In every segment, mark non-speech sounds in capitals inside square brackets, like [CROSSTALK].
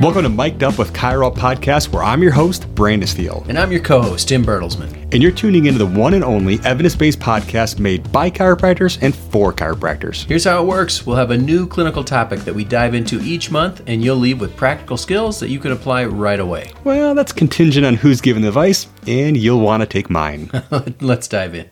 Welcome to Mic'd Up with Chiro podcast, where I'm your host, Brandon Steele. And I'm your co host, Tim Bertelsman. And you're tuning into the one and only evidence based podcast made by chiropractors and for chiropractors. Here's how it works we'll have a new clinical topic that we dive into each month, and you'll leave with practical skills that you can apply right away. Well, that's contingent on who's giving the advice, and you'll want to take mine. [LAUGHS] Let's dive in.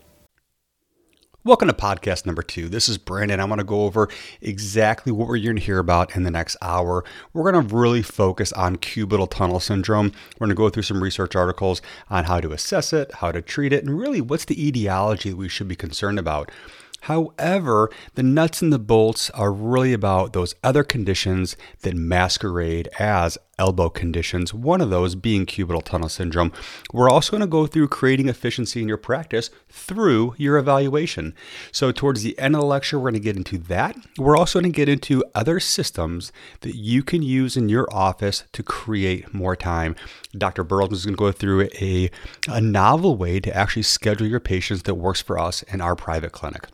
Welcome to podcast number two. This is Brandon. I'm going to go over exactly what we're going to hear about in the next hour. We're going to really focus on cubital tunnel syndrome. We're going to go through some research articles on how to assess it, how to treat it, and really what's the etiology we should be concerned about. However, the nuts and the bolts are really about those other conditions that masquerade as elbow conditions, one of those being cubital tunnel syndrome. We're also going to go through creating efficiency in your practice through your evaluation. So, towards the end of the lecture, we're going to get into that. We're also going to get into other systems that you can use in your office to create more time. Dr. Bertelsman is going to go through a, a novel way to actually schedule your patients that works for us in our private clinic.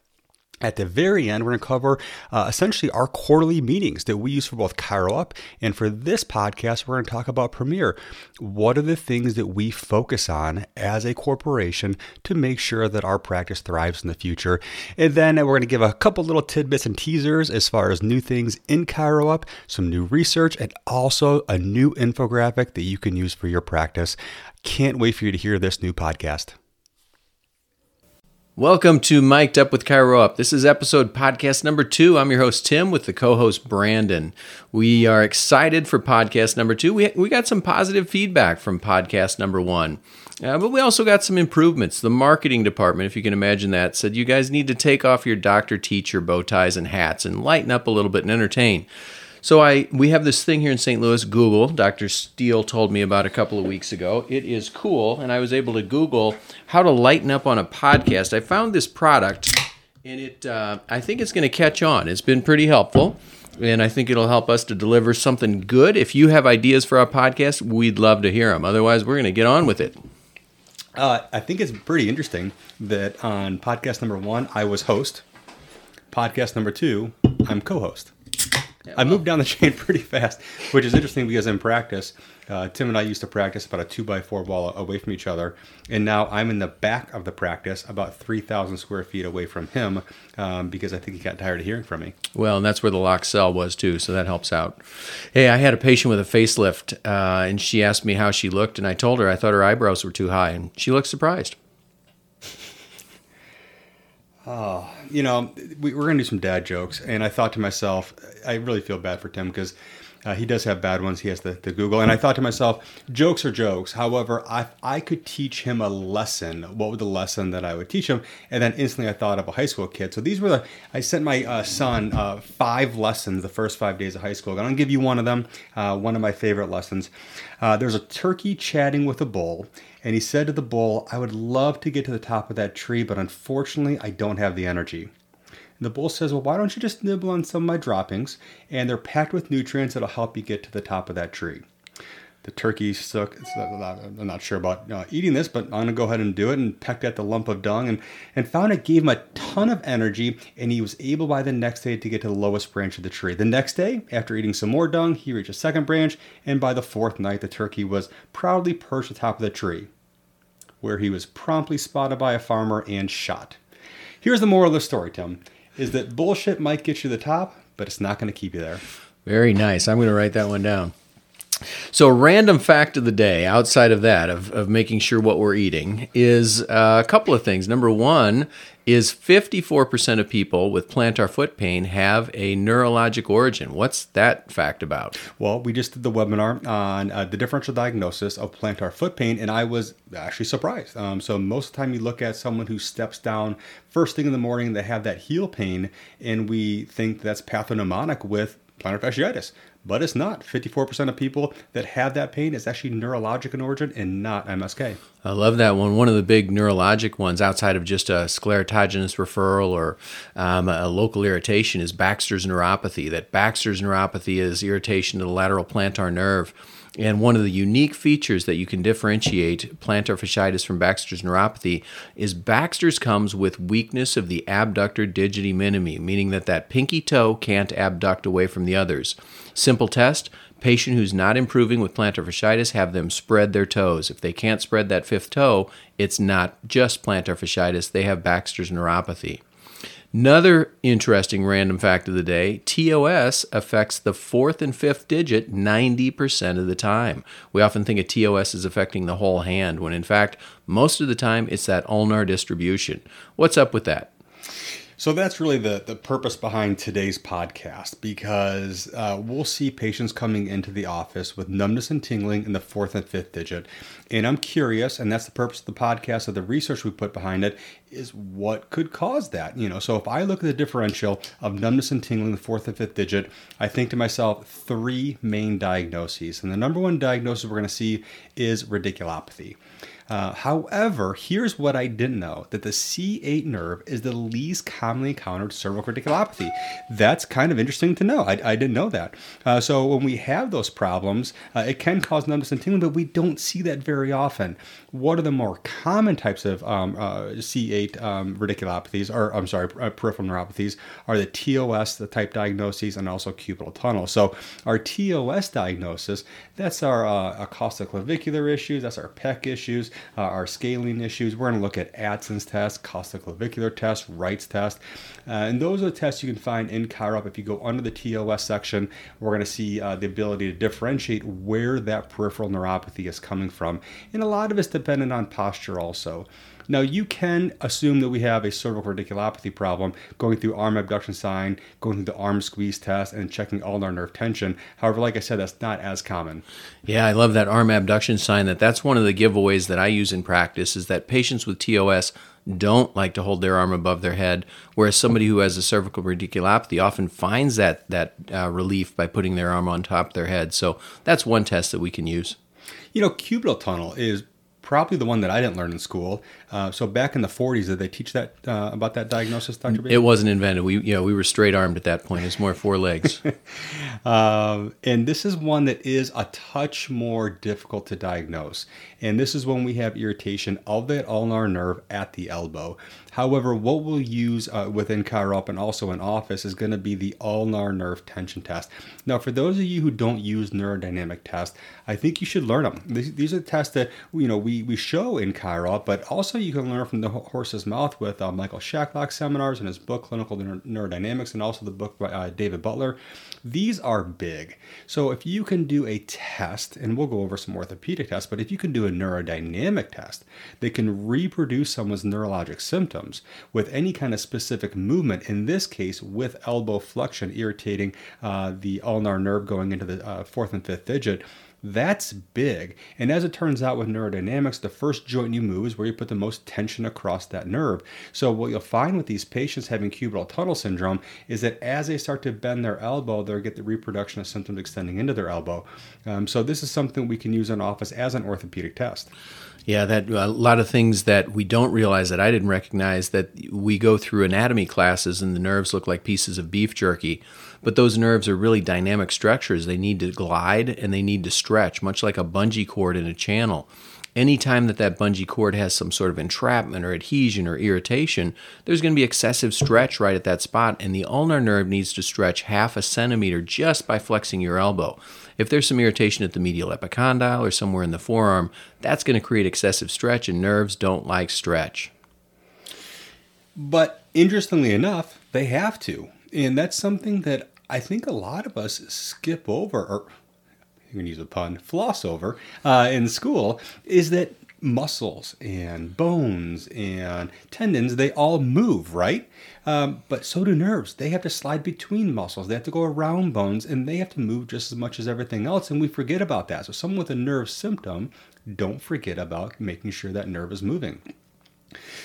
At the very end, we're going to cover uh, essentially our quarterly meetings that we use for both ChiroUp and for this podcast, we're going to talk about Premier. What are the things that we focus on as a corporation to make sure that our practice thrives in the future? And then we're going to give a couple little tidbits and teasers as far as new things in ChiroUp, some new research, and also a new infographic that you can use for your practice. Can't wait for you to hear this new podcast. Welcome to Mic'd Up with ChiroUp. This is episode podcast number two. I'm your host, Tim, with the co host, Brandon. We are excited for podcast number two. We, we got some positive feedback from podcast number one, uh, but we also got some improvements. The marketing department, if you can imagine that, said you guys need to take off your doctor teacher bow ties and hats and lighten up a little bit and entertain. So I we have this thing here in St. Louis, Google. Dr. Steele told me about a couple of weeks ago. It is cool, and I was able to Google how to lighten up on a podcast. I found this product, and it uh, I think it's going to catch on. It's been pretty helpful, and I think it'll help us to deliver something good. If you have ideas for our podcast, we'd love to hear them. Otherwise, we're going to get on with it. Uh, I think it's pretty interesting that on podcast number one, I was host. Podcast number two, I'm co-host. I moved down the chain [LAUGHS] pretty fast, which is interesting because in practice, uh, Tim and I used to practice about a two by four wall away from each other, and now I'm in the back of the practice, about three thousand square feet away from him, um, because I think he got tired of hearing from me. Well, and that's where the lock cell was too, so that helps out. Hey, I had a patient with a facelift, uh, and she asked me how she looked, and I told her I thought her eyebrows were too high, and she looked surprised. Oh, you know, we, are going to do some dad jokes. And I thought to myself, I really feel bad for Tim because uh, he does have bad ones. He has the, the Google. And I thought to myself, jokes are jokes. However, I, I could teach him a lesson. What would the lesson that I would teach him? And then instantly I thought of a high school kid. So these were the, I sent my uh, son uh, five lessons the first five days of high school. I'm to give you one of them, uh, one of my favorite lessons. Uh, there's a turkey chatting with a bull and he said to the bull, I would love to get to the top of that tree, but unfortunately, I don't have the energy. And the bull says, Well, why don't you just nibble on some of my droppings? And they're packed with nutrients that'll help you get to the top of that tree. The turkey stuck. I'm not sure about uh, eating this, but I'm to go ahead and do it and pecked at the lump of dung and, and found it gave him a ton of energy. And he was able by the next day to get to the lowest branch of the tree. The next day, after eating some more dung, he reached a second branch. And by the fourth night, the turkey was proudly perched atop of the tree, where he was promptly spotted by a farmer and shot. Here's the moral of the story, Tim, is that bullshit might get you to the top, but it's not to keep you there. Very nice. I'm to write that one down. So, a random fact of the day, outside of that, of, of making sure what we're eating, is uh, a couple of things. Number one is 54% of people with plantar foot pain have a neurologic origin. What's that fact about? Well, we just did the webinar on uh, the differential diagnosis of plantar foot pain, and I was actually surprised. Um, so, most of the time, you look at someone who steps down first thing in the morning, they have that heel pain, and we think that's pathognomonic with plantar fasciitis but it's not. 54% of people that have that pain is actually neurologic in origin and not MSK. I love that one. One of the big neurologic ones outside of just a sclerotogenous referral or um, a local irritation is Baxter's neuropathy. That Baxter's neuropathy is irritation to the lateral plantar nerve. And one of the unique features that you can differentiate plantar fasciitis from Baxter's neuropathy is Baxter's comes with weakness of the abductor digiti minimi, meaning that that pinky toe can't abduct away from the others. Simple test Patient who's not improving with plantar fasciitis, have them spread their toes. If they can't spread that fifth toe, it's not just plantar fasciitis, they have Baxter's neuropathy. Another interesting random fact of the day TOS affects the fourth and fifth digit 90% of the time. We often think a TOS is affecting the whole hand, when in fact, most of the time it's that ulnar distribution. What's up with that? So that's really the, the purpose behind today's podcast because uh, we'll see patients coming into the office with numbness and tingling in the fourth and fifth digit. And I'm curious, and that's the purpose of the podcast, of the research we put behind it, is what could cause that. You know, so if I look at the differential of numbness and tingling in the fourth and fifth digit, I think to myself three main diagnoses. And the number one diagnosis we're going to see is radiculopathy. Uh, however, here's what I didn't know that the C8 nerve is the least commonly encountered cervical radiculopathy. That's kind of interesting to know. I, I didn't know that. Uh, so, when we have those problems, uh, it can cause numbness and tingling, but we don't see that very often. What are the more common types of um, uh, C8 um, radiculopathies, or I'm sorry, uh, peripheral neuropathies, are the TOS, the type diagnoses, and also cubital tunnel. So, our TOS diagnosis, that's our uh, costoclavicular issues, that's our PEC issues uh, our scalene issues. We're going to look at Adson's test, costoclavicular test, Wright's test. Uh, and those are the tests you can find in ChiroUp. If you go under the TOS section, we're going to see uh, the ability to differentiate where that peripheral neuropathy is coming from. And a lot of it's dependent on posture also. Now, you can assume that we have a cervical radiculopathy problem going through arm abduction sign, going through the arm squeeze test, and checking ulnar nerve tension. However, like I said, that's not as common. Yeah, I love that arm abduction sign. That that's one of the giveaways that I use in practice is that patients with TOS don't like to hold their arm above their head, whereas somebody who has a cervical radiculopathy often finds that that uh, relief by putting their arm on top of their head. So that's one test that we can use. You know, cubital tunnel is probably the one that I didn't learn in school. Uh, so back in the 40s, did they teach that uh, about that diagnosis, Dr. B? It wasn't invented. We you know we were straight armed at that point. It's more four legs. um, [LAUGHS] and this is one that is a touch more difficult to diagnose. And this is when we have irritation of that ulnar nerve at the elbow. However, what we'll use uh, within ChiroUp and also in office is going to be the ulnar nerve tension test. Now, for those of you who don't use neurodynamic tests, I think you should learn them. These, these are tests that you know we, we show in ChiroUp, but also you can learn from the horse's mouth with uh, Michael Shacklock seminars and his book Clinical Neurodynamics, and also the book by uh, David Butler. These are big. So if you can do a test, and we'll go over some orthopedic tests, but if you can do a neurodynamic test that can reproduce someone's neurologic symptoms with any kind of specific movement, in this case with elbow flexion irritating uh, the ulnar nerve going into the uh, fourth and fifth digit, that's big. And as it turns out with neurodynamics, the first joint you move is where you put the most tension across that nerve. So, what you'll find with these patients having cubital tunnel syndrome is that as they start to bend their elbow, they'll get the reproduction of symptoms extending into their elbow. Um, so, this is something we can use in office as an orthopedic test. Yeah, that a lot of things that we don't realize that I didn't recognize that we go through anatomy classes and the nerves look like pieces of beef jerky, but those nerves are really dynamic structures. They need to glide and they need to stretch, much like a bungee cord in a channel. Anytime that that bungee cord has some sort of entrapment or adhesion or irritation, there's going to be excessive stretch right at that spot, and the ulnar nerve needs to stretch half a centimeter just by flexing your elbow. If there's some irritation at the medial epicondyle or somewhere in the forearm, that's going to create excessive stretch, and nerves don't like stretch. But interestingly enough, they have to. And that's something that I think a lot of us skip over, or you can use a pun, floss over uh, in school, is that muscles and bones and tendons, they all move, right? Um, but so do nerves. They have to slide between muscles. They have to go around bones and they have to move just as much as everything else. And we forget about that. So, someone with a nerve symptom, don't forget about making sure that nerve is moving.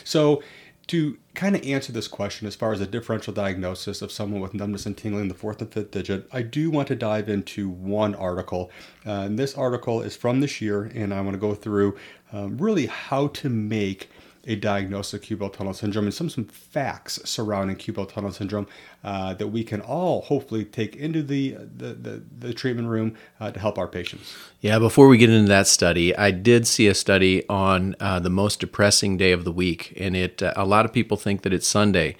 So, to kind of answer this question as far as a differential diagnosis of someone with numbness and tingling in the fourth and fifth digit, I do want to dive into one article. Uh, and this article is from this year, and I want to go through um, really how to make a diagnosis of cubital tunnel syndrome and some some facts surrounding cubital tunnel syndrome uh, that we can all hopefully take into the the, the, the treatment room uh, to help our patients. Yeah, before we get into that study, I did see a study on uh, the most depressing day of the week, and it uh, a lot of people think that it's Sunday,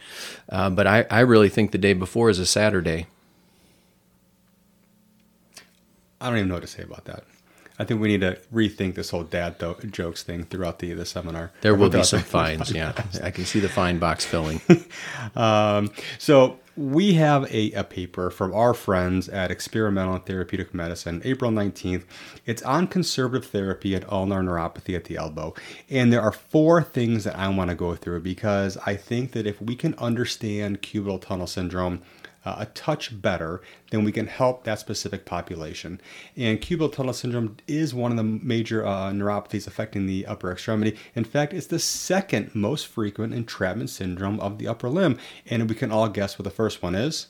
uh, but I, I really think the day before is a Saturday. I don't even know what to say about that. I think we need to rethink this whole dad th- jokes thing throughout the the seminar. There will be some fines. Yeah, I can see the fine box filling. [LAUGHS] Um, so we have a, a paper from our friends at Experimental and Therapeutic Medicine, April 19th. It's on conservative therapy and ulnar neuropathy at the elbow. And there are four things that I want to go through because I think that if we can understand cubital tunnel syndrome uh, a touch better, then we can help that specific population. And cubital tunnel syndrome is one of the major uh, neuropathies affecting the upper extremity. In fact, it's the second most frequent entrapment syndrome of the upper limb. And we can all guess what the first one is.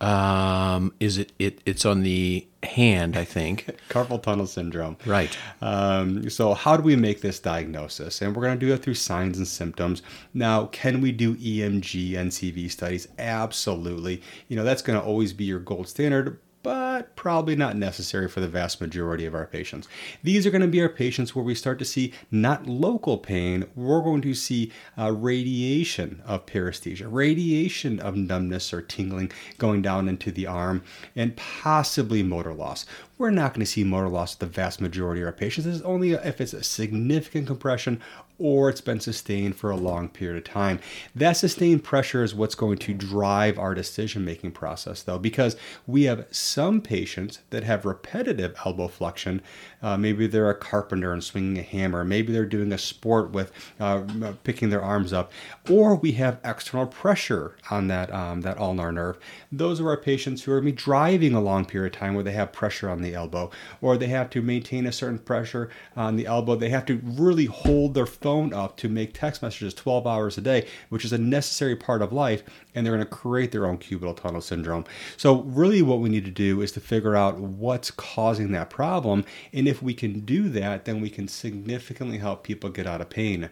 Um, is it, it? It's on the hand, I think. [LAUGHS] Carpal tunnel syndrome. Right. Um, so, how do we make this diagnosis? And we're going to do it through signs and symptoms. Now, can we do EMG, NCV studies? Absolutely. You know, that's going to always be your gold standard, but probably not necessary for the vast majority of our patients. These are going to be our patients where we start to see not local pain, we're going to see uh, radiation of paresthesia, radiation of numbness or tingling going down into the arm, and possibly motor loss. We're not going to see motor loss with the vast majority of our patients. This is only if it's a significant compression or it's been sustained for a long period of time. That sustained pressure is what's going to drive our decision making process, though, because we have some patients that have repetitive elbow flexion. Uh, maybe they're a carpenter and swinging a hammer, maybe they're doing a sport with uh, picking their arms up, or we have external pressure on that, um, that ulnar nerve. Those are our patients who are going to be driving a long period of time where they have pressure on the elbow, or they have to maintain a certain pressure on the elbow. They have to really hold their phone up to make text messages 12 hours a day, which is a necessary part of life, and they're going to create their own cubital tunnel syndrome. So, really, what we need to do is to figure out what's causing that problem, and if we can do that, then we can significantly help people get out of pain.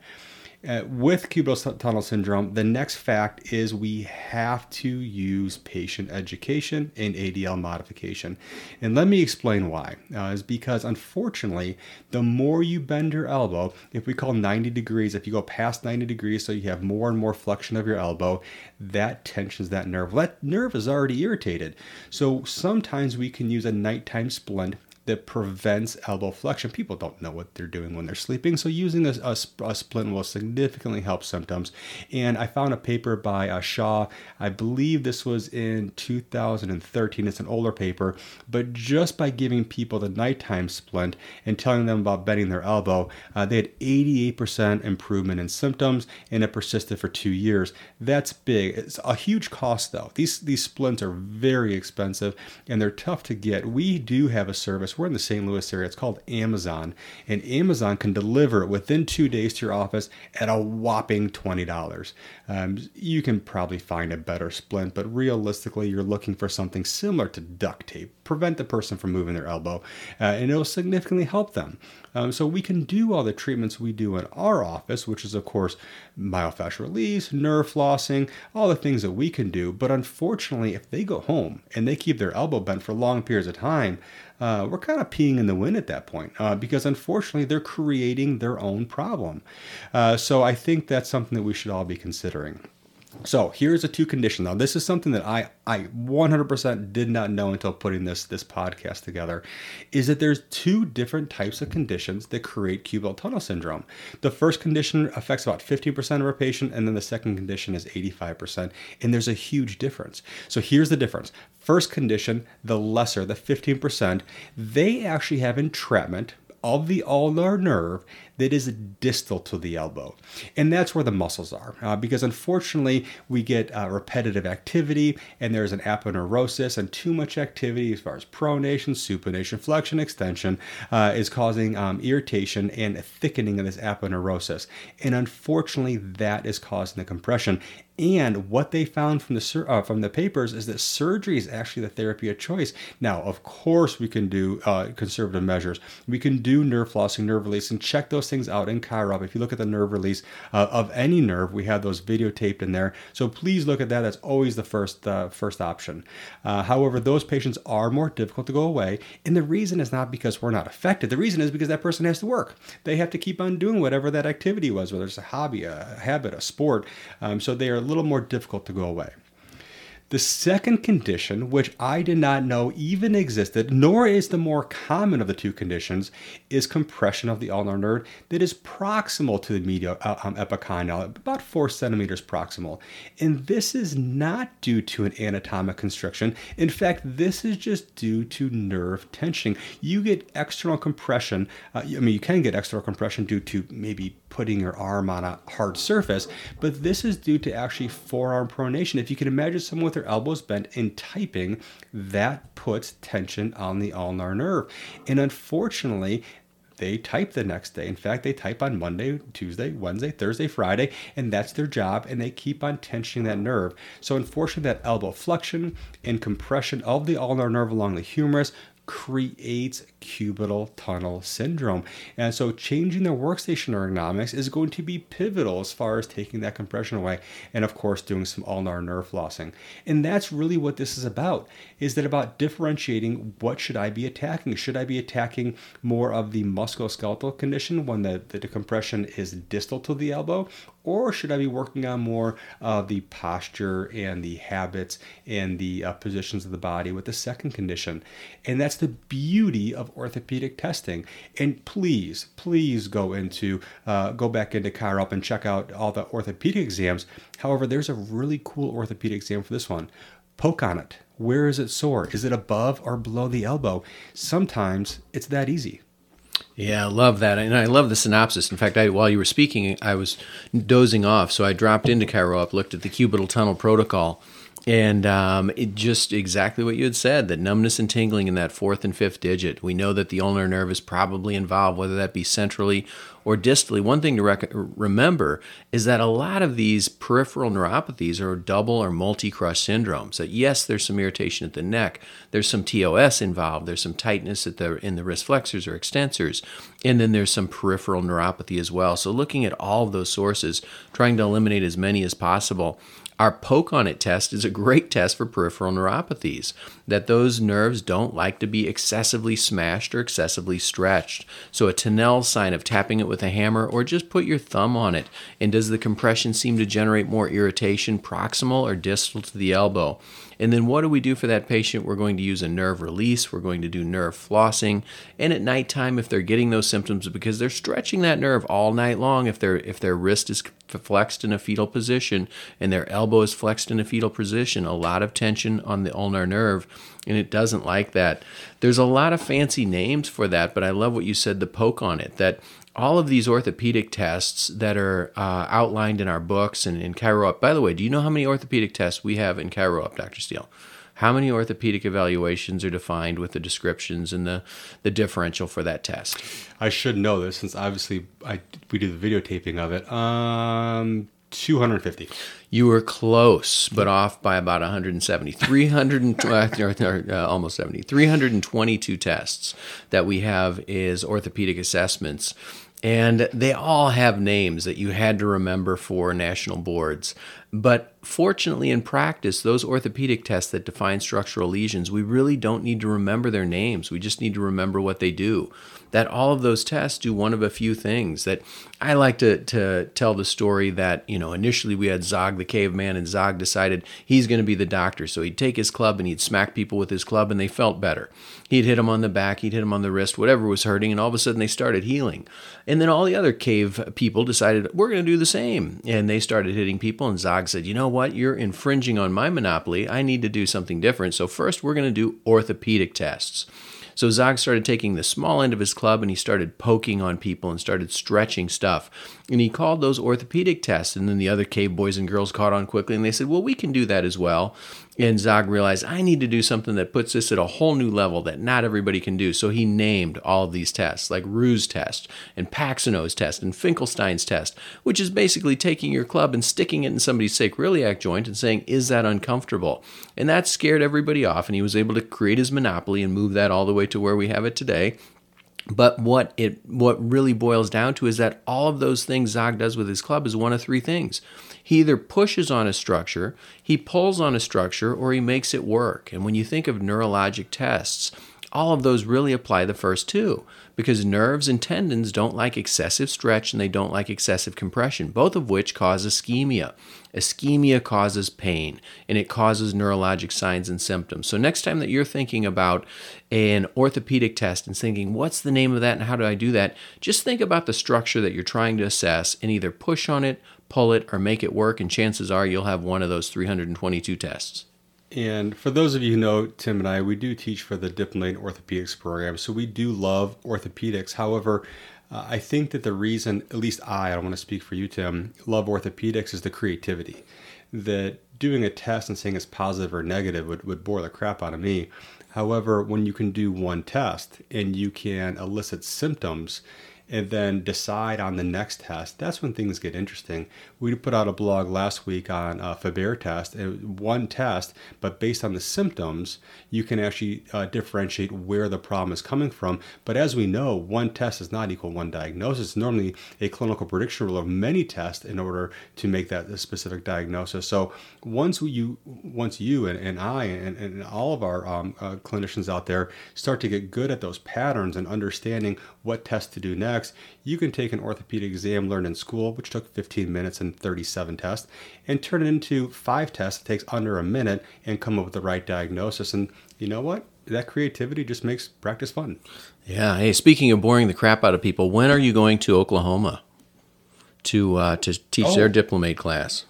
Uh, with cubital tunnel syndrome, the next fact is we have to use patient education and ADL modification. And let me explain why. Uh, is because unfortunately, the more you bend your elbow, if we call 90 degrees, if you go past 90 degrees, so you have more and more flexion of your elbow, that tensions that nerve. That nerve is already irritated. So sometimes we can use a nighttime splint that prevents elbow flexion. People don't know what they're doing when they're sleeping, so using a, a, a splint will significantly help symptoms. And I found a paper by uh, Shaw, I believe this was in 2013. It's an older paper, but just by giving people the nighttime splint and telling them about bending their elbow, uh, they had 88% improvement in symptoms, and it persisted for two years. That's big. It's a huge cost though. These these splints are very expensive and they're tough to get. We do have a service we're in the St. Louis area. It's called Amazon, and Amazon can deliver it within two days to your office at a whopping twenty dollars. Um, you can probably find a better splint, but realistically, you're looking for something similar to duct tape. Prevent the person from moving their elbow, uh, and it'll significantly help them. Um, so we can do all the treatments we do in our office, which is of course myofascial release, nerve flossing, all the things that we can do. But unfortunately, if they go home and they keep their elbow bent for long periods of time, uh, we're kind of peeing in the wind at that point uh, because unfortunately they're creating their own problem. Uh, so I think that's something that we should all be considering. So here's the two conditions. Now this is something that I I 100% did not know until putting this this podcast together, is that there's two different types of conditions that create cubital tunnel syndrome. The first condition affects about 50% of our patient, and then the second condition is 85%, and there's a huge difference. So here's the difference. First condition, the lesser, the 15%, they actually have entrapment of the ulnar nerve that is distal to the elbow. And that's where the muscles are. Uh, because unfortunately, we get uh, repetitive activity and there's an aponeurosis, and too much activity as far as pronation, supination, flexion, extension uh, is causing um, irritation and thickening of this aponeurosis. And unfortunately, that is causing the compression. And what they found from the uh, from the papers is that surgery is actually the therapy of choice. Now, of course, we can do uh, conservative measures. We can do nerve flossing, nerve release, and check those things out in ChiroUp. If you look at the nerve release uh, of any nerve, we have those videotaped in there. So please look at that. That's always the first uh, first option. Uh, however, those patients are more difficult to go away, and the reason is not because we're not affected. The reason is because that person has to work. They have to keep on doing whatever that activity was, whether it's a hobby, a habit, a sport. Um, so they are a little more difficult to go away. The second condition, which I did not know even existed, nor is the more common of the two conditions, is compression of the ulnar nerve that is proximal to the medial uh, um, epicondyle, about four centimeters proximal. And this is not due to an anatomic constriction. In fact, this is just due to nerve tensioning. You get external compression. Uh, I mean, you can get external compression due to maybe putting your arm on a hard surface, but this is due to actually forearm pronation. If you can imagine someone with their elbows bent and typing, that puts tension on the ulnar nerve. And unfortunately, they type the next day. In fact, they type on Monday, Tuesday, Wednesday, Thursday, Friday, and that's their job, and they keep on tensioning that nerve. So, unfortunately, that elbow flexion and compression of the ulnar nerve along the humerus creates cubital tunnel syndrome. And so changing the workstation ergonomics is going to be pivotal as far as taking that compression away and of course doing some ulnar nerve flossing. And that's really what this is about. Is that about differentiating what should I be attacking? Should I be attacking more of the musculoskeletal condition when the, the decompression is distal to the elbow or should I be working on more of the posture and the habits and the uh, positions of the body with the second condition? And that's the beauty of orthopedic testing. And please, please go into uh, go back into ChiroUp and check out all the orthopedic exams. However, there's a really cool orthopedic exam for this one. Poke on it. Where is it sore? Is it above or below the elbow? Sometimes it's that easy. Yeah, I love that. And I love the synopsis. In fact, I, while you were speaking, I was dozing off. So I dropped into ChiroUp, looked at the cubital tunnel protocol, and um, it just exactly what you had said that numbness and tingling in that fourth and fifth digit. We know that the ulnar nerve is probably involved, whether that be centrally or distally. One thing to rec- remember is that a lot of these peripheral neuropathies are double or multi crush syndromes. That yes, there's some irritation at the neck, there's some TOS involved, there's some tightness at the in the wrist flexors or extensors, and then there's some peripheral neuropathy as well. So looking at all of those sources, trying to eliminate as many as possible. Our poke on it test is a great test for peripheral neuropathies, that those nerves don't like to be excessively smashed or excessively stretched. So, a Tinel sign of tapping it with a hammer or just put your thumb on it. And does the compression seem to generate more irritation proximal or distal to the elbow? And then what do we do for that patient? We're going to use a nerve release, we're going to do nerve flossing. And at nighttime, if they're getting those symptoms because they're stretching that nerve all night long, if if their wrist is flexed in a fetal position and their elbow is flexed in a fetal position, a lot of tension on the ulnar nerve, and it doesn't like that. There's a lot of fancy names for that, but I love what you said, the poke on it, that all of these orthopedic tests that are uh, outlined in our books and in ChiroUp. By the way, do you know how many orthopedic tests we have in ChiroUp, Dr. Steele? How many orthopedic evaluations are defined with the descriptions and the, the differential for that test? I should know this since obviously I, we do the videotaping of it. Um, 250. You were close, but off by about 170. 300, uh, [LAUGHS] uh, almost 70. 322 tests that we have is orthopedic assessments and they all have names that you had to remember for national boards. But fortunately, in practice, those orthopedic tests that define structural lesions, we really don't need to remember their names. We just need to remember what they do that all of those tests do one of a few things. That I like to, to tell the story that, you know, initially we had Zog the caveman, and Zog decided he's going to be the doctor. So he'd take his club and he'd smack people with his club, and they felt better. He'd hit them on the back, he'd hit them on the wrist, whatever was hurting, and all of a sudden they started healing. And then all the other cave people decided, we're going to do the same. And they started hitting people, and Zog said, you know what? You're infringing on my monopoly. I need to do something different. So first, we're going to do orthopedic tests. So Zog started taking the small end of his club and he started poking on people and started stretching stuff. And he called those orthopedic tests. And then the other cave boys and girls caught on quickly and they said, well, we can do that as well. And Zog realized, I need to do something that puts this at a whole new level that not everybody can do. So he named all of these tests, like Roux test and Paxinos test and Finkelstein's test, which is basically taking your club and sticking it in somebody's sacroiliac joint and saying, is that uncomfortable? And that scared everybody off. And he was able to create his monopoly and move that all the way to where we have it today. But what it what really boils down to is that all of those things Zog does with his club is one of three things. He either pushes on a structure, he pulls on a structure, or he makes it work. And when you think of neurologic tests, all of those really apply the first two because nerves and tendons don't like excessive stretch and they don't like excessive compression, both of which cause ischemia. Ischemia causes pain and it causes neurologic signs and symptoms. So, next time that you're thinking about an orthopedic test and thinking, what's the name of that and how do I do that? Just think about the structure that you're trying to assess and either push on it, pull it, or make it work. And chances are you'll have one of those 322 tests. And for those of you who know Tim and I, we do teach for the Diplomate Orthopedics program, so we do love orthopedics. However, uh, I think that the reason, at least I, I don't want to speak for you, Tim, love orthopedics is the creativity. That doing a test and saying it's positive or negative would, would bore the crap out of me. However, when you can do one test and you can elicit symptoms and then decide on the next test, that's when things get interesting. We put out a blog last week on a Faber test, one test, but based on the symptoms, you can actually uh, differentiate where the problem is coming from. But as we know, one test does not equal one diagnosis. Normally a clinical prediction rule of many tests in order to make that specific diagnosis. So once you, once you and, and I and, and all of our um, uh, clinicians out there start to get good at those patterns and understanding what test to do next you can take an orthopedic exam learned in school, which took 15 minutes and 37 tests, and turn it into five tests that takes under a minute and come up with the right diagnosis. And you know what? That creativity just makes practice fun. Yeah. Hey, speaking of boring the crap out of people, when are you going to Oklahoma to uh, to teach oh. their diplomate class?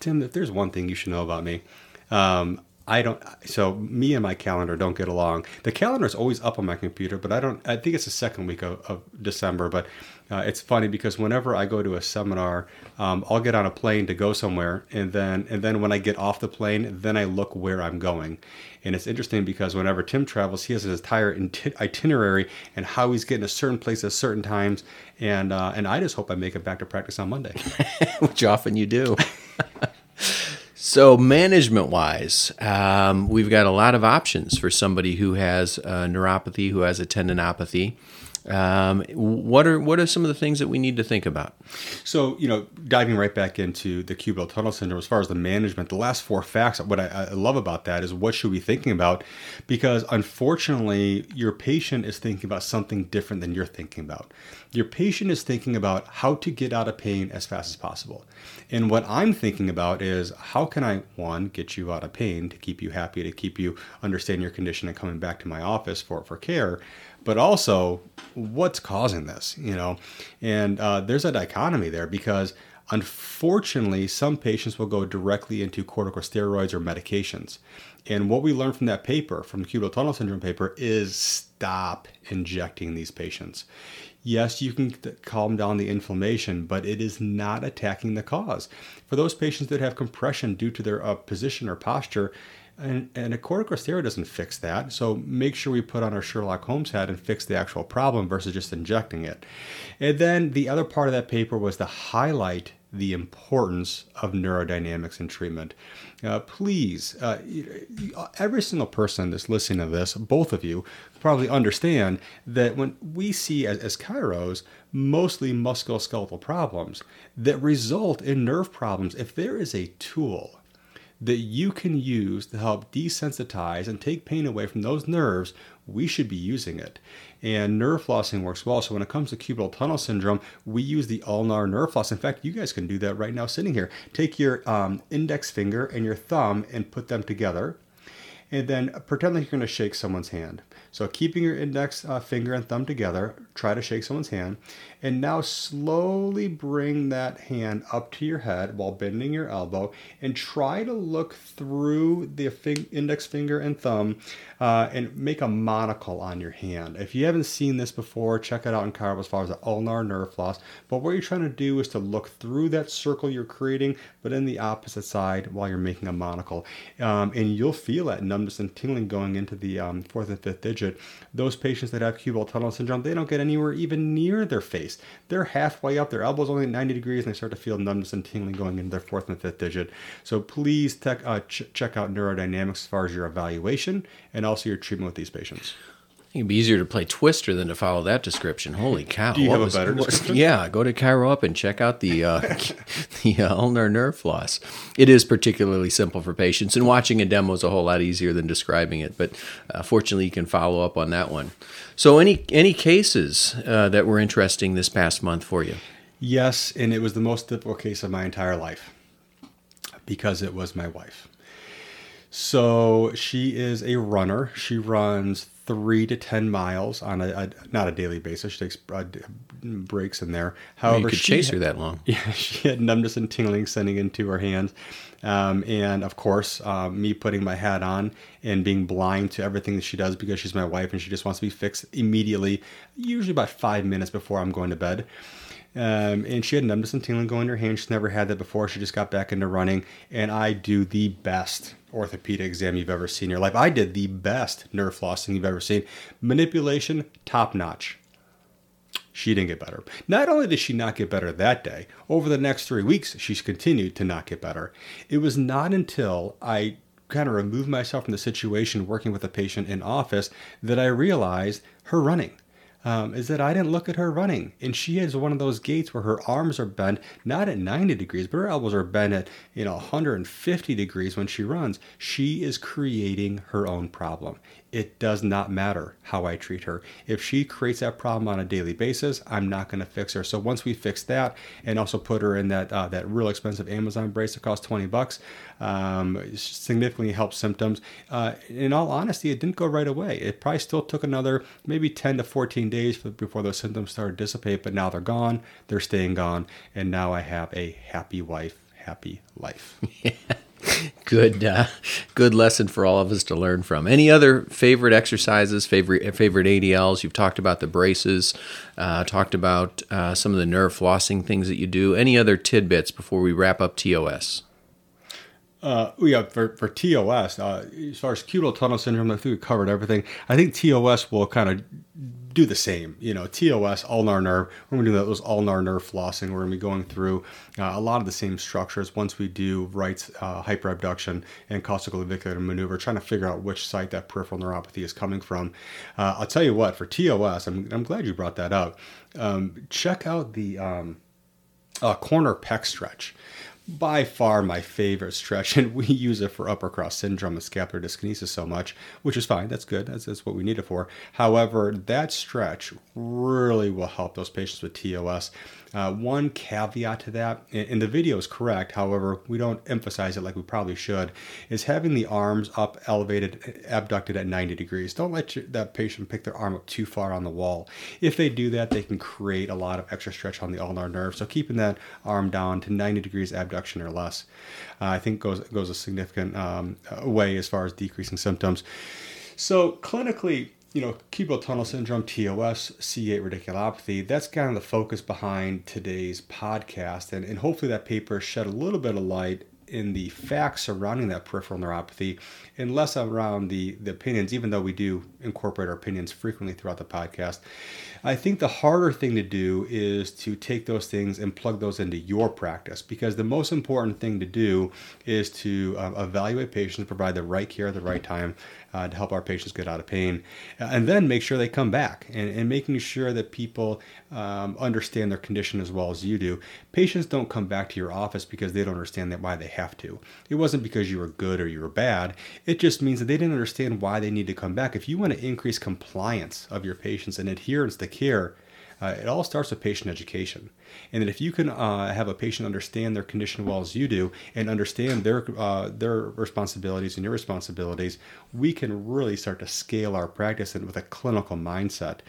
Tim, if there's one thing you should know about me, um, I don't. So me and my calendar don't get along. The calendar is always up on my computer, but I don't. I think it's the second week of, of December. But uh, it's funny because whenever I go to a seminar, um, I'll get on a plane to go somewhere, and then and then when I get off the plane, then I look where I'm going. And it's interesting because whenever Tim travels, he has his entire itinerary and how he's getting to certain places at certain times. And uh, and I just hope I make it back to practice on Monday, [LAUGHS] which often you do. [LAUGHS] So, management wise, um, we've got a lot of options for somebody who has neuropathy, who has a tendinopathy. Um, what are what are some of the things that we need to think about? So, you know, diving right back into the cubital tunnel syndrome, as far as the management, the last four facts, what I, I love about that is what should we be thinking about? Because unfortunately, your patient is thinking about something different than you're thinking about. Your patient is thinking about how to get out of pain as fast as possible. And what I'm thinking about is how can I, one, get you out of pain to keep you happy, to keep you understanding your condition and coming back to my office for, for care but also what's causing this, you know? And uh, there's a dichotomy there because unfortunately, some patients will go directly into corticosteroids or medications. And what we learned from that paper, from the cubital tunnel syndrome paper, is stop injecting these patients. Yes, you can calm down the inflammation, but it is not attacking the cause. For those patients that have compression due to their uh, position or posture, and, and a corticosteroid doesn't fix that. So make sure we put on our Sherlock Holmes hat and fix the actual problem versus just injecting it. And then the other part of that paper was to highlight the importance of neurodynamics in treatment. Uh, please, uh, every single person that's listening to this, both of you, probably understand that when we see as, as chiros mostly musculoskeletal problems that result in nerve problems, if there is a tool that you can use to help desensitize and take pain away from those nerves, we should be using it. And nerve flossing works well. So when it comes to cubital tunnel syndrome, we use the ulnar nerve floss. In fact, you guys can do that right now sitting here. Take your um, index finger and your thumb and put them together. And then pretend like you're going to shake someone's hand. So keeping your index uh, finger and thumb together, try to shake someone's hand. And now slowly bring that hand up to your head while bending your elbow and try to look through the index finger and thumb uh, and make a monocle on your hand. If you haven't seen this before, check it out in chiro as far as the ulnar nerve floss. But what you're trying to do is to look through that circle you're creating, but in the opposite side while you're making a monocle. Um, and you'll feel that numbness and tingling going into the um, fourth and fifth digit those patients that have cubital tunnel syndrome, they don't get anywhere even near their face. They're halfway up, their elbow's only at 90 degrees, and they start to feel numbness and tingling going into their fourth and fifth digit. So please tech, uh, ch- check out neurodynamics as far as your evaluation and also your treatment with these patients. It'd be easier to play Twister than to follow that description. Holy [LAUGHS] cow! Do you What have a better what- description? yeah, go to ChiroUp and check out the uh, [LAUGHS] the uh, ulnar nerve floss. It is particularly simple for patients, and watching a demo is a whole lot easier than describing it. But uh, fortunately, you can follow up on that one. So, any any cases uh, that were interesting this past month for you? Yes, and it was the most difficult case of my entire life because it was my wife. So she is a runner. She runs three to ten miles on a, a not a daily basis. She takes uh, breaks in there. However, you could she chase her that long. [LAUGHS] Yeah, she had numbness and tingling sending into her hands. Um, and of course, um, me putting my hat on and being blind to everything that she does because she's my wife and she just wants to be fixed immediately, usually about five minutes before I'm going to bed. Um, and she had numbness and tingling going in her hand. She's never had that before. She just got back into running. And I do the best orthopedic exam you've ever seen in your life. I did the best nerve flossing you've ever seen. Manipulation, top notch she didn't get better. Not only did she not get better that day, over the next three weeks, she's continued to not get better. It was not until I kind of removed myself from the situation working with a patient in office that I realized her running. Um, is that I didn't look at her running. And she has one of those gaits where her arms are bent, not at 90 degrees, but her elbows are bent at, you know, 150 degrees when she runs. She is creating her own problem. It does not matter how I treat her. If she creates that problem on a daily basis, I'm not going to fix her. So once we fix that and also put her in that uh, that real expensive Amazon brace that costs 20 bucks, um, significantly helps symptoms. Uh, in all honesty, it didn't go right away. It probably still took another maybe 10 to 14 days for, before those symptoms started to dissipate, but now they're gone, they're staying gone, and now I have a happy wife, happy life. [LAUGHS] [LAUGHS] good uh, good lesson for all of us to learn from. Any other favorite exercises favorite favorite adls you've talked about the braces uh, talked about uh, some of the nerve flossing things that you do. Any other tidbits before we wrap up tos Uh, yeah, for, for TOS, uh, as far as cubital tunnel syndrome, I think we covered everything. I think TOS will kind of do the same. You know, TOS, ulnar nerve, we're going to do those ulnar nerve flossing. We're going to be going through uh, a lot of the same structures once we do Wright's uh, hyperabduction and costoclavicular maneuver, trying to figure out which site that peripheral neuropathy is coming from. Uh, I'll tell you what, for TOS, I'm, I'm glad you brought that up. Um, check out the um, uh, corner pec stretch by far my favorite stretch, and we [LAUGHS] use it for upper cross syndrome and scapular dyskinesis so much, which is fine. That's good. That's, that's what we need it for. However, that stretch really will help those patients with TOS. Uh, one caveat to that, and the video is correct, however, we don't emphasize it like we probably should, is having the arms up, elevated, abducted at 90 degrees. Don't let your, that patient pick their arm up too far on the wall. If they do that, they can create a lot of extra stretch on the ulnar nerve. So keeping that arm down to 90 degrees abduction or less, uh, I think goes goes a significant um, way as far as decreasing symptoms. So clinically, you know, cubital tunnel syndrome, TOS, C8 radiculopathy, that's kind of the focus behind today's podcast. And, and hopefully that paper shed a little bit of light in the facts surrounding that peripheral neuropathy and less around the, the opinions, even though we do incorporate our opinions frequently throughout the podcast. I think the harder thing to do is to take those things and plug those into your practice because the most important thing to do is to uh, evaluate patients, provide the right care at the right time uh, to help our patients get out of pain, and then make sure they come back and, and making sure that people um, understand their condition as well as you do. Patients don't come back to your office because they don't understand that why they have to. It wasn't because you were good or you were bad. It just means that they didn't understand why they need to come back. If you want to increase compliance of your patients and adherence to care, uh, it all starts with patient education. And that if you can uh, have a patient understand their condition well as you do and understand their uh, their responsibilities and your responsibilities, we can really start to scale our practice and with a clinical mindset.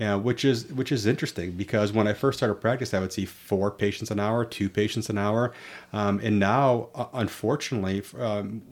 Uh, which is which is interesting because when I first started practice, I would see four patients an hour, two patients an hour, um, and now, uh, unfortunately, um,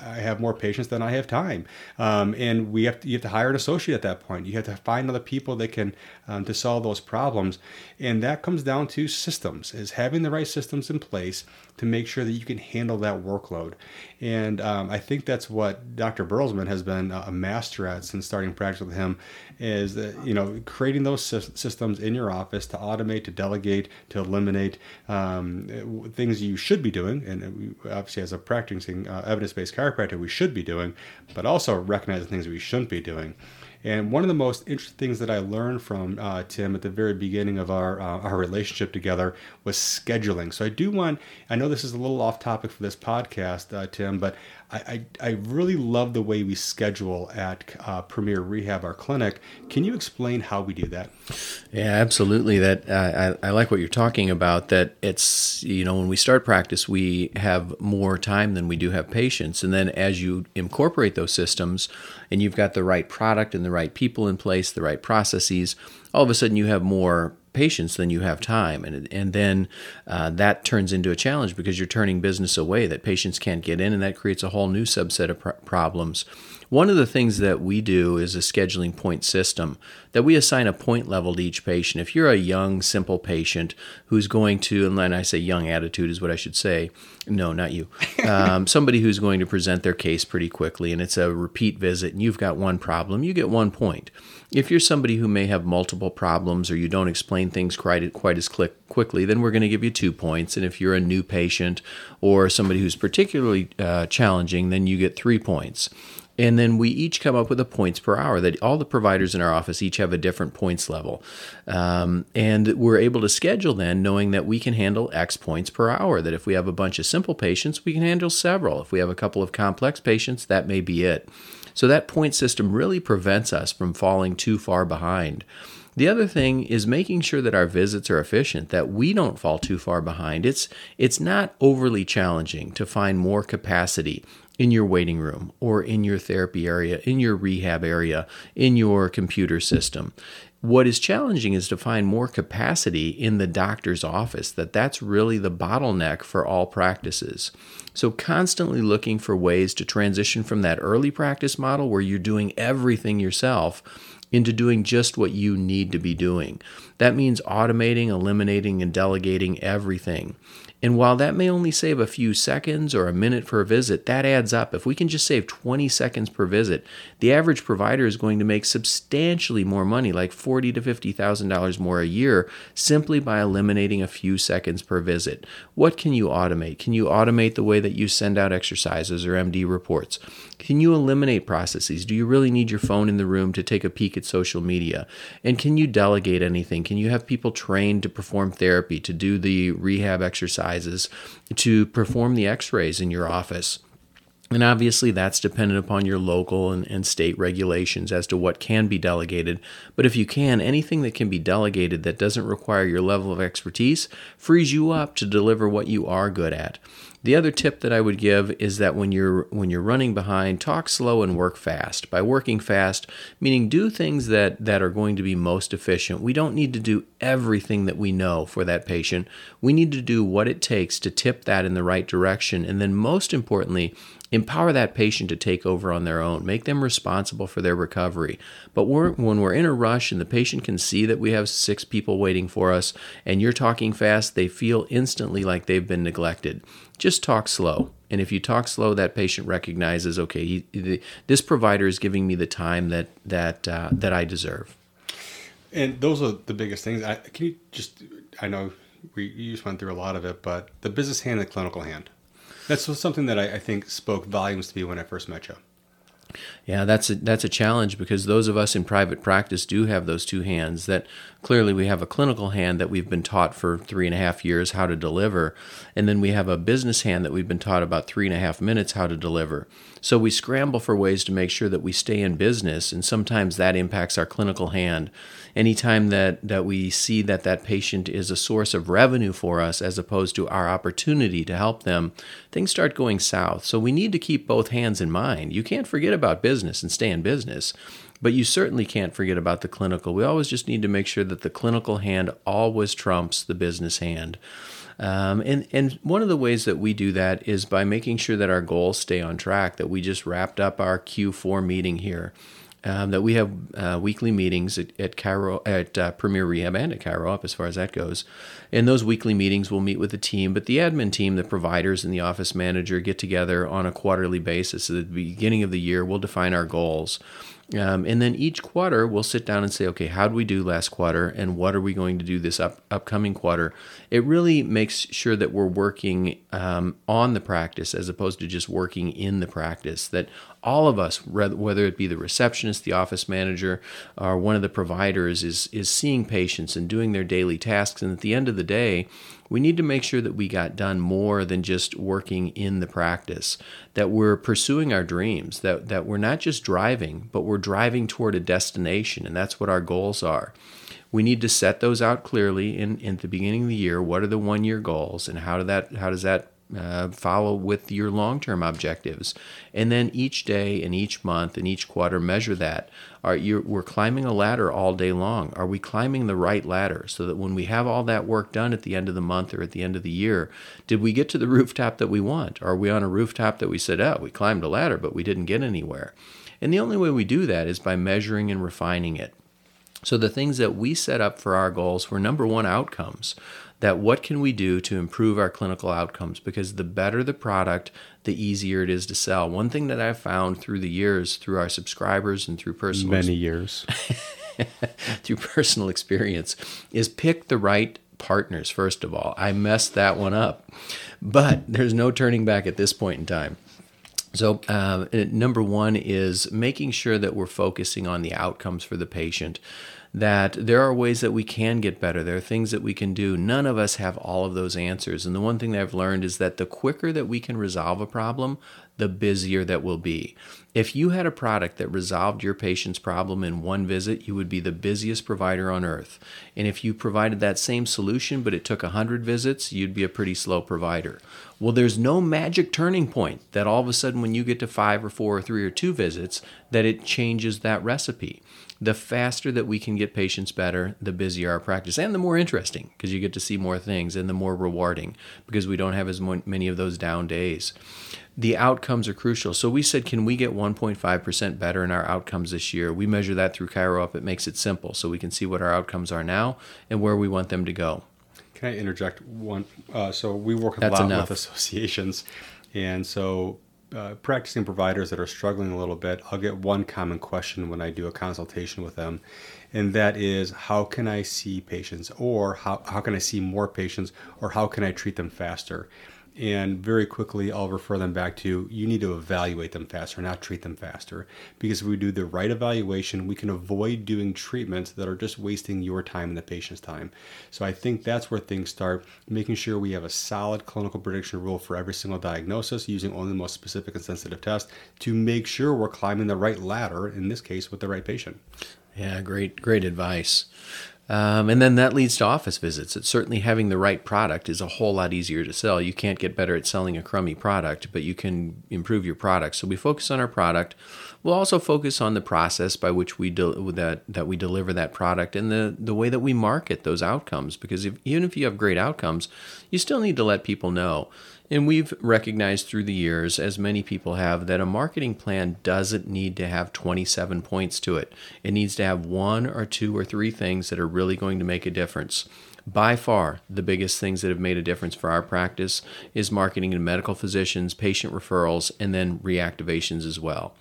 I have more patients than I have time, um, and we have to, you have to hire an associate at that point. You have to find other people that can um, to solve those problems, and that comes down to systems. Is having the right systems in place to make sure that you can handle that workload, and um, I think that's what Dr. Bertelsman has been a master at since starting practice with him, is that you know creating those systems in your office to automate, to delegate, to eliminate um, things you should be doing. And we, obviously, as a practicing uh, evidence based chiropractor, we should be doing, but also recognizing things we shouldn't be doing. And one of the most interesting things that I learned from uh, Tim at the very beginning of our uh, our relationship together was scheduling. So I do want. I know this is a little off topic for this podcast, uh, Tim, but I, I, I really love the way we schedule at uh, Premier Rehab, our clinic. Can you explain how we do that? Yeah, absolutely. That uh, I, I like what you're talking about. That it's you know when we start practice, we have more time than we do have patients, and then as you incorporate those systems, and you've got the right product and the right people in place, the right processes, all of a sudden you have more patients than you have time. And and then uh, that turns into a challenge because you're turning business away that patients can't get in and that creates a whole new subset of pr- problems one of the things that we do is a scheduling point system that we assign a point level to each patient if you're a young simple patient who's going to and then i say young attitude is what i should say no not you [LAUGHS] um, somebody who's going to present their case pretty quickly and it's a repeat visit and you've got one problem you get one point if you're somebody who may have multiple problems or you don't explain things quite, quite as quick, quickly, then we're going to give you two points. And if you're a new patient or somebody who's particularly uh, challenging, then you get three points. And then we each come up with a points per hour that all the providers in our office each have a different points level. Um, and we're able to schedule then knowing that we can handle X points per hour. That if we have a bunch of simple patients, we can handle several. If we have a couple of complex patients, that may be it. So that point system really prevents us from falling too far behind. The other thing is making sure that our visits are efficient, that we don't fall too far behind. It's it's not overly challenging to find more capacity in your waiting room or in your therapy area, in your rehab area, in your computer system. What is challenging is to find more capacity in the doctor's office, that that's really the bottleneck for all practices. So, constantly looking for ways to transition from that early practice model where you're doing everything yourself into doing just what you need to be doing. That means automating, eliminating, and delegating everything. And while that may only save a few seconds or a minute per visit, that adds up. If we can just save 20 seconds per visit, the average provider is going to make substantially more money, like forty to fifty thousand dollars more a year, simply by eliminating a few seconds per visit. What can you automate? Can you automate the way that you send out exercises or MD reports? Can you eliminate processes? Do you really need your phone in the room to take a peek at social media? And can you delegate anything? Can you have people trained to perform therapy, to do the rehab exercises, to perform the x rays in your office? And obviously, that's dependent upon your local and, and, state regulations as to what can be delegated. But if you can, anything that can be delegated that doesn't require your level of expertise frees you up to deliver what you are good at. The other tip that I would give is that when you're when you're running behind, talk slow and work fast. By working fast, meaning do things that that are going to be most efficient. We don't need to do everything that we know for that patient. We need to do what it takes to tip that in the right direction and then most importantly, Empower that patient to take over on their own. Make them responsible for their recovery. But we're, when we're in a rush and the patient can see that we have six people waiting for us and you're talking fast, they feel instantly like they've been neglected. Just talk slow. And if you talk slow, that patient recognizes, okay, he, this provider is giving me the time that that uh, that I deserve. And those are the biggest things. I, can you just? I know we you just went through a lot of it, but the business hand and the clinical hand. That's something that I, I think spoke volumes to me when I first met you. Yeah, that's a, that's a challenge because those of us in private practice do have those two hands. That clearly we have a clinical hand that we've been taught for three and a half years how to deliver, and then we have a business hand that we've been taught about three and a half minutes how to deliver. So we scramble for ways to make sure that we stay in business, and sometimes that impacts our clinical hand anytime that, that we see that that patient is a source of revenue for us as opposed to our opportunity to help them, things start going south. So we need to keep both hands in mind. You can't forget about business and stay in business. But you certainly can't forget about the clinical. We always just need to make sure that the clinical hand always trumps the business hand. Um, and, and one of the ways that we do that is by making sure that our goals stay on track, that we just wrapped up our Q4 meeting here um, that we have uh, weekly meetings at, at Cairo at uh, Premier Rehab and at ChiroUp as far as that goes. In those weekly meetings, we'll meet with the team, but the admin team, the providers, and the office manager get together on a quarterly basis. At the beginning of the year, we'll define our goals. Um, and then each quarter, we'll sit down and say, okay, how did we do last quarter, and what are we going to do this up, upcoming quarter? It really makes sure that we're working um, on the practice as opposed to just working in the practice. That all of us, whether it be the receptionist, the office manager, or one of the providers, is is seeing patients and doing their daily tasks. And at the end of the day, we need to make sure that we got done more than just working in the practice, that we're pursuing our dreams, that, that we're not just driving, but we're driving toward a destination, and that's what our goals are. We need to set those out clearly in, in the beginning of the year. What are the one year goals, and how, do that, how does that uh, follow with your long term objectives. And then each day and each month and each quarter, measure that. Are you, we're climbing a ladder all day long. Are we climbing the right ladder so that when we have all that work done at the end of the month or at the end of the year, did we get to the rooftop that we want? Are we on a rooftop that we said, oh, we climbed a ladder, but we didn't get anywhere? And the only way we do that is by measuring and refining it. So the things that we set up for our goals were number one outcomes that what can we do to improve our clinical outcomes? Because the better the product the easier it is to sell. One thing that i've found through the years through our subscribers and through personal many years. [LAUGHS] through personal experience is pick the right partners first of all. I messed that one up. But there's no turning back at this point in time. So, uh, number one is making sure that we're focusing on the outcomes for the patient that there are ways that we can get better. There are things that we can do. None of us have all of those answers. And the one thing that I've learned is that the quicker that we can resolve a problem, the busier that we'll be. If you had a product that resolved your patient's problem in one visit, you would be the busiest provider on earth. And if you provided that same solution, but it took 100 visits, you'd be a pretty slow provider. Well, there's no magic turning point that all of a sudden, when you get to five or four or three or two visits, that it changes that recipe the faster that we can get patients better, the busier our practice and the more interesting because you get to see more things and the more rewarding because we don't have as many of those down days. The outcomes are crucial. So we said, can we get 1.5% better in our outcomes this year? We measure that through ChiroUp. It makes it simple so we can see what our outcomes are now and where we want them to go. Can I interject one? Uh, so we work a lot enough. with associations, and so uh, practicing providers that are struggling a little bit, I'll get one common question when I do a consultation with them, and that is how can I see patients, or how, how can I see more patients, or how can I treat them faster? And very quickly I'll refer them back to you need to evaluate them faster, not treat them faster. Because if we do the right evaluation, we can avoid doing treatments that are just wasting your time and the patient's time. So I think that's where things start, making sure we have a solid clinical prediction rule for every single diagnosis, using only the most specific and sensitive tests to make sure we're climbing the right ladder, in this case with the right patient. Yeah, great, great advice. Um, and then that leads to office visits. It's certainly having the right product is a whole lot easier to sell. You can't get better at selling a crummy product, but you can improve your product. So we focus on our product. We'll also focus on the process by which we de- that that we deliver that product and the the way that we market those outcomes. Because if, even if you have great outcomes, you still need to let people know. And we've recognized through the years, as many people have, that a marketing plan doesn't need to have 27 points to it. It needs to have one or two or three things that are really going to make a difference. By far, the biggest things that have made a difference for our practice is marketing to medical physicians, patient referrals, and then reactivations as well.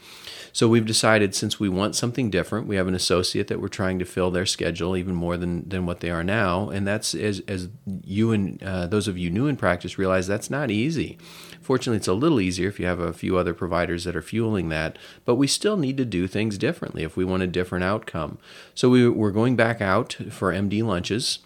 So we've decided since we want something different, we have an associate that we're trying to fill their schedule even more than, than what they are now. And that's as, as you and uh, those of you new in practice realize that's not easy. Fortunately, it's a little easier if you have a few other providers that are fueling that, but we still need to do things differently if we want a different outcome. So we, we're going back out for MD lunches.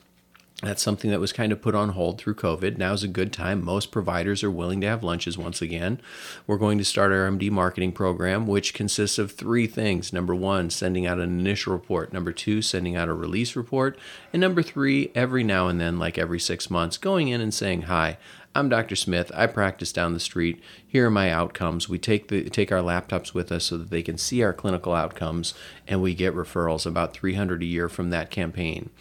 That's something that was kind of put on hold through COVID. Now's a good time. Most providers are willing to have lunches once again. We're going to start our MD marketing program, which consists of three things. Number one, sending out an initial report. Number two, sending out a release report. And number three, every now and then, like every six months, going in and saying, Hi, I'm Dr. Smith. I practice down the street. Here are my outcomes. We take the take our laptops with us so that they can see our clinical outcomes and we get referrals about 300 a year from that campaign.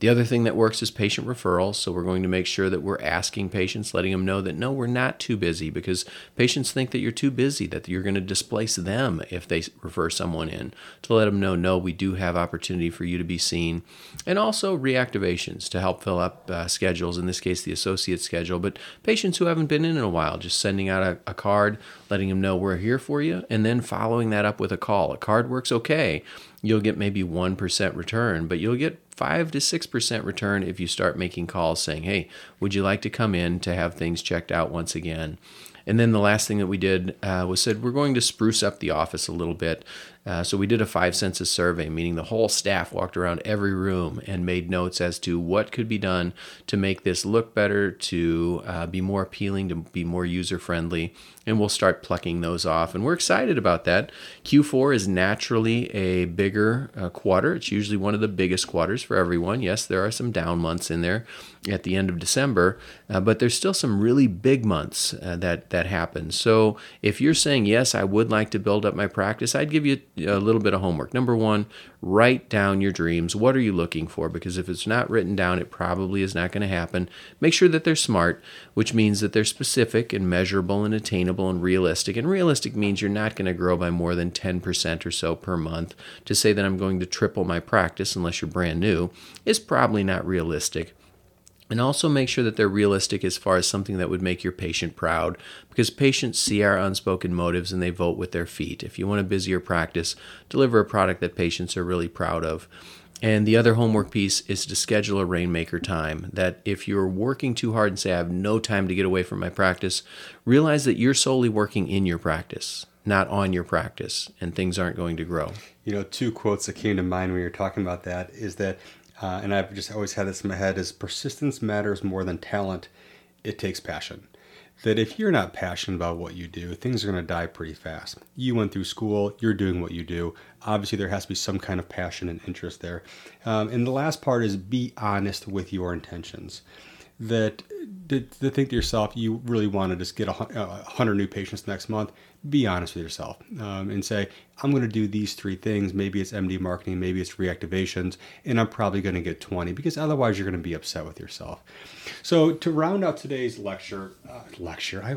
The other thing that works is patient referrals. So we're going to make sure that we're asking patients, letting them know that no, we're not too busy because patients think that you're too busy, that you're going to displace them if they refer someone in. To let them know, no, we do have opportunity for you to be seen. And also reactivations to help fill up uh, schedules, in this case, the associate schedule, but patients who haven't been in in a while, just sending out a, a card, letting them know we're here for you, and then following that up with a call. A card works okay. You'll get maybe 1% return, but you'll get 5 to 6% return if you start making calls saying, hey, would you like to come in to have things checked out once again? And then the last thing that we did uh, was said we're going to spruce up the office a little bit. Uh, so we did a five census survey, meaning the whole staff walked around every room and made notes as to what could be done to make this look better, to uh, be more appealing, to be more user friendly. And we'll start plucking those off. And we're excited about that. Q4 is naturally a bigger uh, quarter. It's usually one of the biggest quarters for everyone. Yes, there are some down months in there at the end of December, uh, but there's still some really big months uh, that that happen. So if you're saying yes, I would like to build up my practice, I'd give you a little bit of homework. Number one, write down your dreams. What are you looking for? Because if it's not written down, it probably is not going to happen. Make sure that they're smart, which means that they're specific and measurable and attainable and realistic. And realistic means you're not going to grow by more than 10% or so per month. To say that I'm going to triple my practice unless you're brand new is probably not realistic. And also make sure that they're realistic as far as something that would make your patient proud, because patients see our unspoken motives and they vote with their feet. If you want a busier practice, deliver a product that patients are really proud of. And the other homework piece is to schedule a rainmaker time. That if you're working too hard and say, I have no time to get away from my practice, realize that you're solely working in your practice, not on your practice, and things aren't going to grow. You know, two quotes that came to mind when you're talking about that is that uh, and I've just always had this in my head is persistence matters more than talent. It takes passion. That if you're not passionate about what you do, things are going to die pretty fast. You went through school, you're doing what you do. Obviously, there has to be some kind of passion and interest there. Um, and the last part is be honest with your intentions that to, to, think to yourself you really want to just get a, a hundred new patients next month be honest with yourself um, and say i'm going to do these three things. Maybe it's md marketing maybe it's reactivations and i'm probably going to get 20 because otherwise you're going to be upset with yourself. So to round out today's lecture uh, lecture i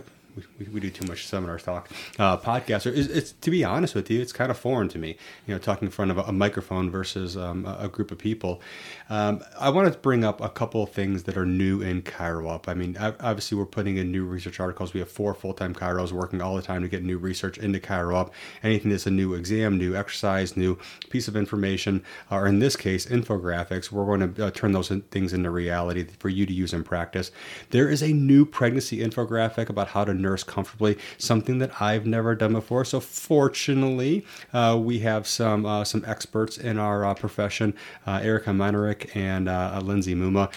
we, we do too much seminar talk. Uh, podcaster is it's to be honest with you, it's kind of foreign to me. You know, talking in front of a, a microphone versus um, a, a, group of people. Um, I want to bring up a couple of things that are new in ChiroUp. I mean, obviously we're putting in new research articles. We have four full-time chiros working all the time to get new research into ChiroUp. Anything that's a new exam, new exercise, new piece of information, or in this case, infographics, we're going to uh, turn those things into reality for you to use in practice. There is a new pregnancy infographic about how to nurse comfortably, something that I've never done before. So fortunately, uh, we have some uh, some experts in our uh, profession, uh, Erica Menerick and uh, Lindsay Muma.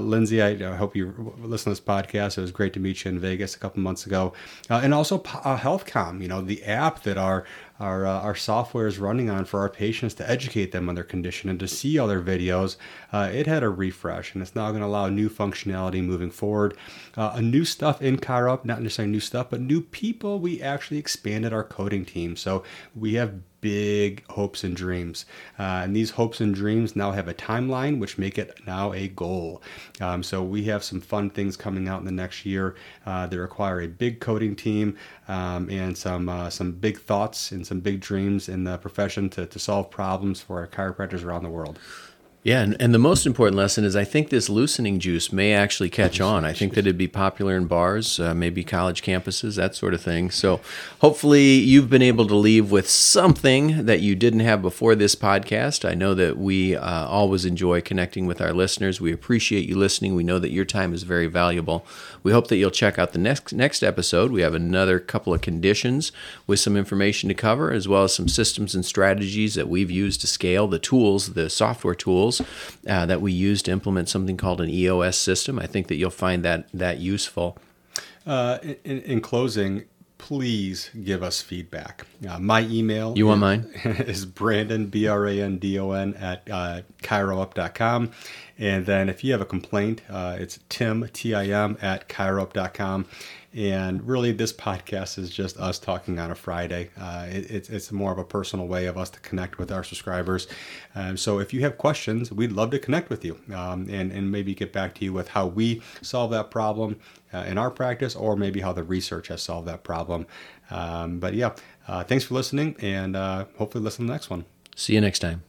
Lindsay, I, hope you listen to this podcast. It was great to meet you in Vegas a couple months ago, and also HealthCom. You know the app that our our, uh, our software is running on for our patients to educate them on their condition and to see all their videos. Uh, it had a refresh and it's now going to allow new functionality moving forward. Uh, a new stuff in ChiroUp, not necessarily new stuff, but new people. We actually expanded our coding team. So we have big hopes and dreams. Uh, and these hopes and dreams now have a timeline, which make it now a goal. Um, so we have some fun things coming out in the next year uh, that require a big coding team um, and some uh, some big thoughts and some big dreams in the profession to, to solve problems for our chiropractors around the world. Yeah, and, and the most important lesson is I think this loosening juice may actually catch on. I think that it'd be popular in bars, uh, maybe college campuses, that sort of thing. So hopefully you've been able to leave with something that you didn't have before this podcast. I know that we uh, always enjoy connecting with our listeners. We appreciate you listening. We know that your time is very valuable. We hope that you'll check out the next next episode. We have another couple of conditions with some information to cover, as well as some systems and strategies that we've used to scale the tools, the software tools tools uh, that we use to implement something called an EOS system. I think that you'll find that that useful. Uh, in, in, closing, please give us feedback. Uh, my email you want mine [LAUGHS] is Brandon B R A N D O N at uh, chiroup.com. And then if you have a complaint, uh, it's Tim T I M at chiroup.com. And really, this podcast is just us talking on a Friday. Uh, it, it's, it's more of a personal way of us to connect with our subscribers. Um, so if you have questions, we'd love to connect with you um, and, and maybe get back to you with how we solve that problem uh, in our practice or maybe how the research has solved that problem. Um, but yeah, uh, thanks for listening and uh, hopefully listen to the next one. See you next time.